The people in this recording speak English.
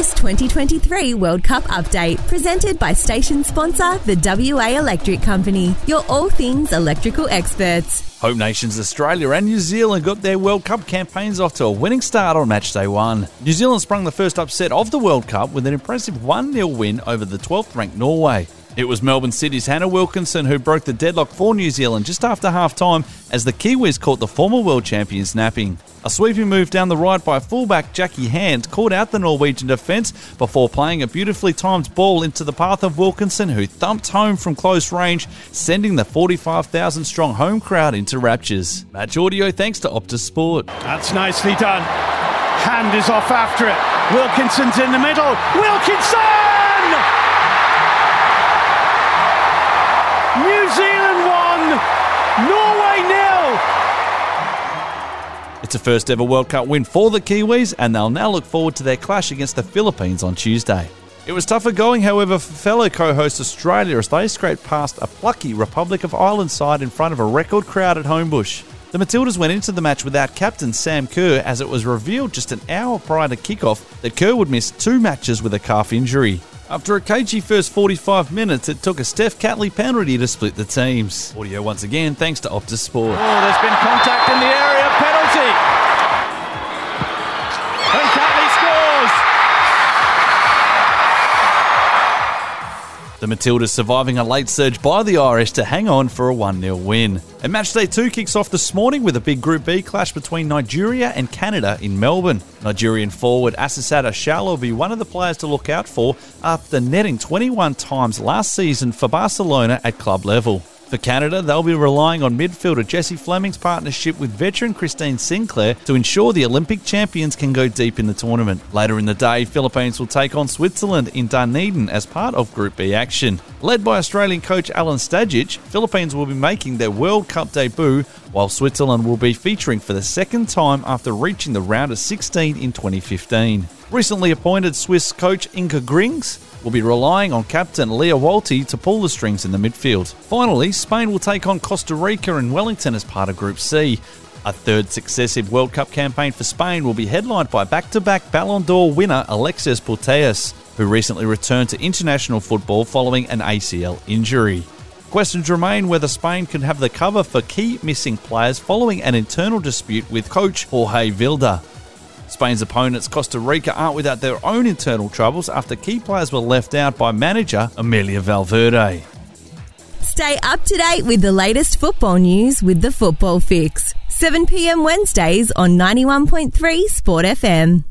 This 2023 World Cup update, presented by station sponsor, the WA Electric Company, your all things electrical experts. Home nations Australia and New Zealand got their World Cup campaigns off to a winning start on match day one. New Zealand sprung the first upset of the World Cup with an impressive 1 0 win over the 12th ranked Norway. It was Melbourne City's Hannah Wilkinson who broke the deadlock for New Zealand just after half time as the Kiwis caught the former world champions napping. A sweeping move down the right by fullback Jacqui Hand caught out the Norwegian defence before playing a beautifully timed ball into the path of Wilkinson, who thumped home from close range, sending the 45,000 strong home crowd into raptures. Match audio thanks to Optus Sport. That's nicely done. Hand is off after it. Wilkinson's in the middle. Wilkinson! It's a first ever World Cup win for the Kiwis, and they'll now look forward to their clash against the Philippines on Tuesday. It was tougher going, however, for fellow co host Australia as they scraped past a plucky Republic of Ireland side in front of a record crowd at Homebush. The Matildas went into the match without captain Sam Kerr as it was revealed just an hour prior to kickoff that Kerr would miss two matches with a calf injury. After a cagey first 45 minutes, it took a Steph Catley penalty to split the teams. Audio once again, thanks to Optus Sport. Oh, there's been contact in the area, The Matildas surviving a late surge by the Irish to hang on for a 1 0 win. And match day 2 kicks off this morning with a big Group B clash between Nigeria and Canada in Melbourne. Nigerian forward Asisat Oshoala will be one of the players to look out for after netting 21 times last season for Barcelona at club level. For Canada, they'll be relying on midfielder Jessie Fleming's partnership with veteran Christine Sinclair to ensure the Olympic champions can go deep in the tournament. Later in the day, Philippines will take on Switzerland in Dunedin as part of Group B action. Led by Australian coach Alen Stajcic, Philippines will be making their World Cup debut, while Switzerland will be featuring for the second time after reaching the round of 16 in 2015. Recently appointed Swiss coach Inka Grings will be relying on captain Lia Wälti to pull the strings in the midfield. Finally, Spain will take on Costa Rica in Wellington as part of Group C. A third successive World Cup campaign for Spain will be headlined by back to back Ballon d'Or winner Alexia Putellas, who recently returned to international football following an ACL injury. Questions remain whether Spain can have the cover for key missing players following an internal dispute with coach Jorge Vilda. Spain's opponents, Costa Rica, aren't without their own internal troubles after key players were left out by manager Amelia Valverde. Stay up to date with the latest football news with the Football Fix. 7 p.m. Wednesdays on 91.3 Sport FM.